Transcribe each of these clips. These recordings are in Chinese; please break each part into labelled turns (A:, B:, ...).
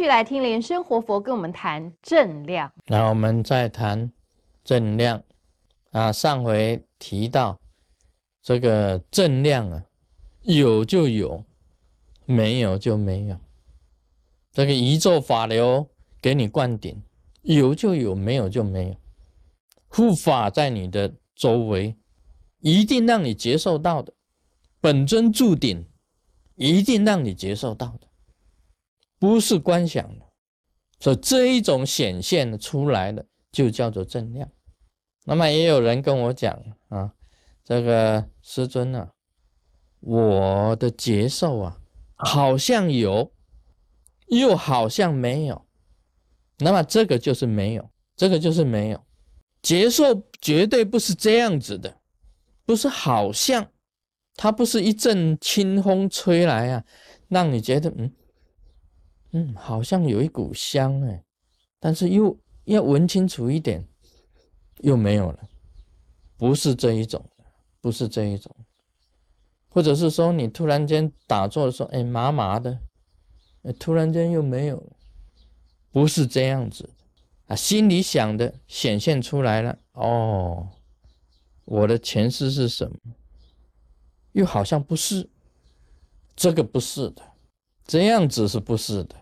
A: 继续来听莲生活佛跟我们谈正量。
B: 那我们再谈正量啊，上回提到这个正量啊，有就有，没有就没有。这个宇宙法流给你灌顶，有就有，没有就没有。护法在你的周围，一定让你接受到的。本尊注顶，一定让你接受到的。不是观想的，所以这一种显现出来的就叫做正量。那么也有人跟我讲啊，这个师尊啊，我的接受啊，好像有，又好像没有。那么这个就是没有，这个就是没有。接受绝对不是这样子的，不是好像，它不是一阵清风吹来啊，让你觉得嗯。嗯，好像有一股香哎，但是又要闻清楚一点，又没有了，不是这一种，不是这一种，或者是说你突然间打坐的时候，哎麻麻的，突然间又没有了，不是这样子啊，心里想的显现出来了哦，我的前世是什么？又好像不是，这个不是的。这样子是不是的？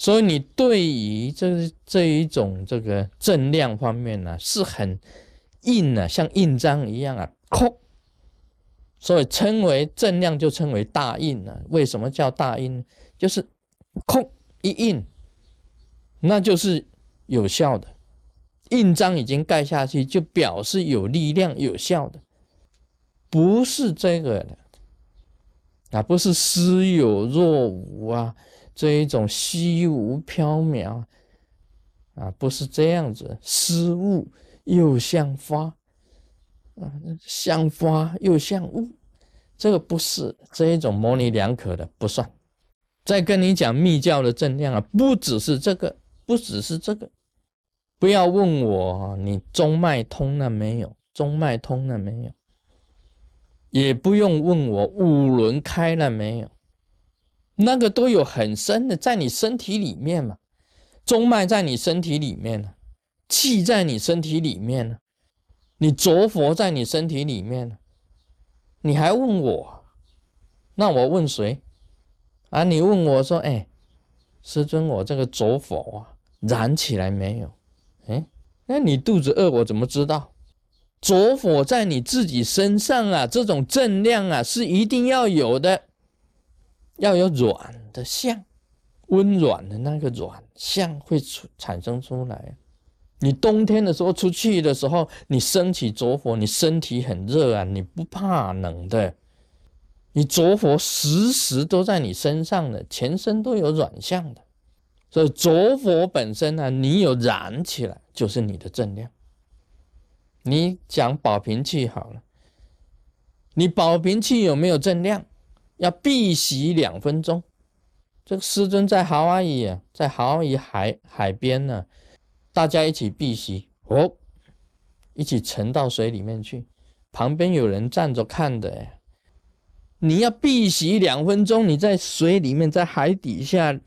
B: 所以你对于这这一种这个正量方面呢，是很印啊，像印章一样啊，空。所以称为正量，就称为大印啊。为什么叫大印？就是空一印，那就是有效的。印章已经盖下去，就表示有力量、有效的，不是这个的。啊，不是似有若无啊，这一种虚无缥缈啊，不是这样子，失物又像花啊，像花又像雾，这个不是这一种模棱两可的，不算。再跟你讲密教的正量啊，不只是这个，不只是这个，不要问我你中脉通了没有，中脉通了没有。也不用问我五轮开了没有，那个都有很深的，在你身体里面嘛，中脉在你身体里面呢，气在你身体里面呢，你着佛在你身体里面呢，你还问我，那我问谁啊？你问我说，哎，师尊，我这个着佛啊，燃起来没有？哎，那你肚子饿，我怎么知道？着火在你自己身上啊，这种正量啊是一定要有的，要有软的相，温软的那个软相会出产生出来。你冬天的时候出去的时候，你升起着火，你身体很热啊，你不怕冷的。你着火时时都在你身上的，全身都有软相的，所以着火本身呢，你有燃起来就是你的正量。你讲保平气好了，你保平气有没有正量？要闭息两分钟。这个师尊在豪阿姨啊，在豪阿姨海海边呢，大家一起闭息哦，一起沉到水里面去，旁边有人站着看的。你要闭息两分钟，你在水里面，在海底下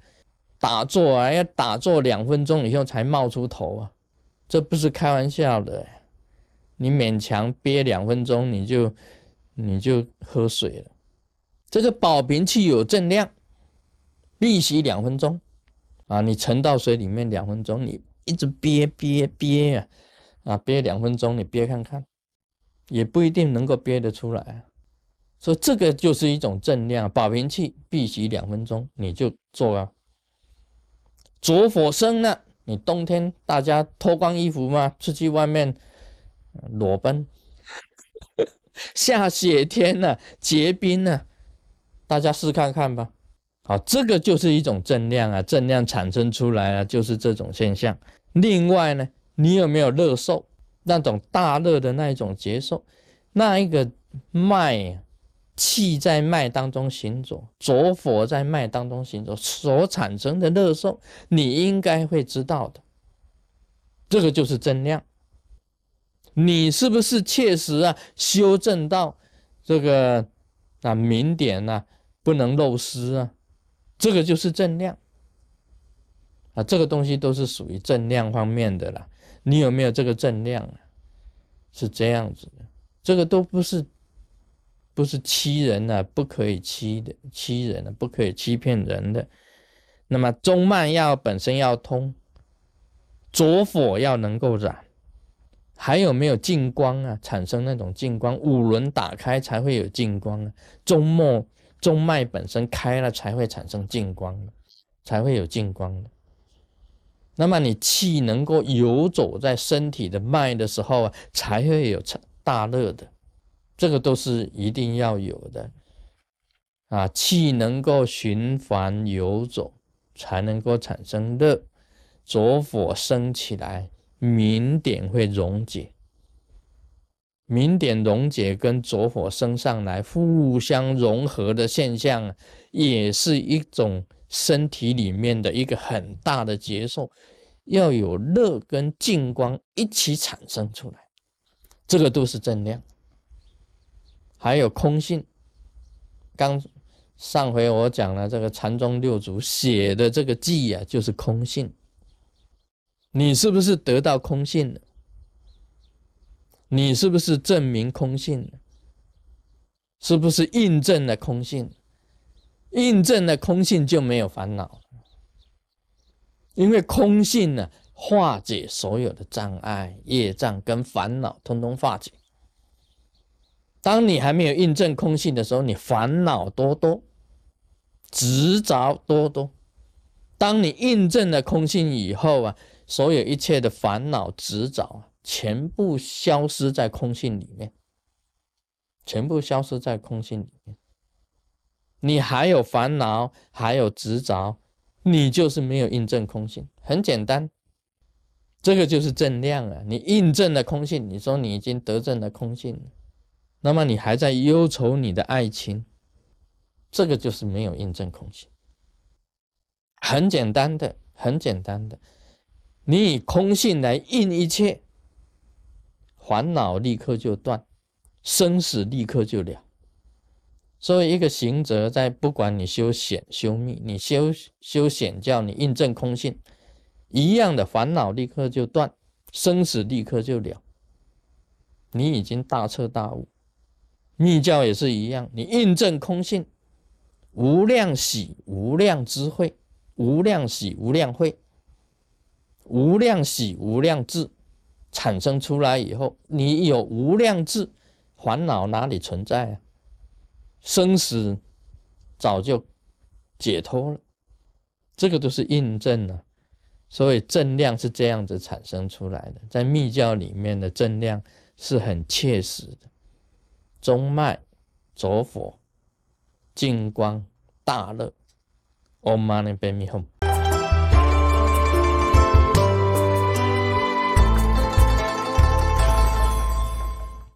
B: 打坐啊，要打坐两分钟以后才冒出头啊，这不是开玩笑的。你勉强憋两分钟，你就你就喝水了。这个保平器有正量，闭息两分钟啊，你沉到水里面两分钟，你一直憋憋憋啊啊，憋两分钟，你憋看看，也不一定能够憋得出来。所以这个就是一种正量，保平器必须两分钟，你就做啊。着火生了，你冬天大家脱光衣服嘛，出去外面。裸奔，下雪天呢，结冰呢，大家试看看吧。好，这个就是一种正量啊，正量产生出来啊，就是这种现象。另外呢，你有没有热受那种大热的那一种接受？那一个脉气在脉当中行走，浊火在脉当中行走所产生的热受，你应该会知道的。这个就是正量。你是不是切实啊修正到这个啊明点啊不能漏失啊？这个就是正量。啊，这个东西都是属于正量方面的啦。你有没有这个正量啊？是这样子的，这个都不是不是欺人啊，不可以欺的，欺人啊，不可以欺骗人的。那么中脉要本身要通，左火要能够燃，还有没有净光啊？产生那种净光，五轮打开才会有净光啊。中脉中脉本身开了才会产生净光才会有净光的。那么你气能够游走在身体的脉的时候啊，才会有大热的，这个都是一定要有的啊。气能够循环游走，才能够产生热，左火升起来，明点会溶解，明点溶解跟浊火升上来互相融合的现象，也是一种。身体里面的一个很大的结受，要有热跟净光一起产生出来，这个都是正量。还有空性，刚上回我讲了这个禅宗六祖写的这个记啊，就是空性。你是不是得到空性了？你是不是证明空性？是不是印证了空性？印证了空性就没有烦恼，因为空性呢化解所有的障碍、业障跟烦恼，通通化解。当你还没有印证空性的时候，你烦恼多多，执着多多。当你印证了空性以后啊，所有一切的烦恼执着全部消失在空性里面，全部消失在空性里面。你还有烦恼，还有执着，你就是没有印证空性。很简单，这个就是正量啊。你印证了空性，你说你已经得证了空性，那么你还在忧愁你的爱情，这个就是没有印证空性。很简单的，很简单的，你以空性来印一切，烦恼立刻就断，生死立刻就了。所以，一个行者在不管你修显修密，你修修显教，你印证空性，一样的烦恼立刻就断，生死立刻就了。你已经大彻大悟。密教也是一样，你印证空性，无量喜、无量智慧、无量喜、无量慧、无量喜、无量智产生出来以后，你有无量智，烦恼哪里存在啊？生死早就解脱了，这个都是印证了。所以正量是这样子产生出来的，在密教里面的正量是很切实的。中脉、左火、净光、大乐，Om Mani p a m e Hum。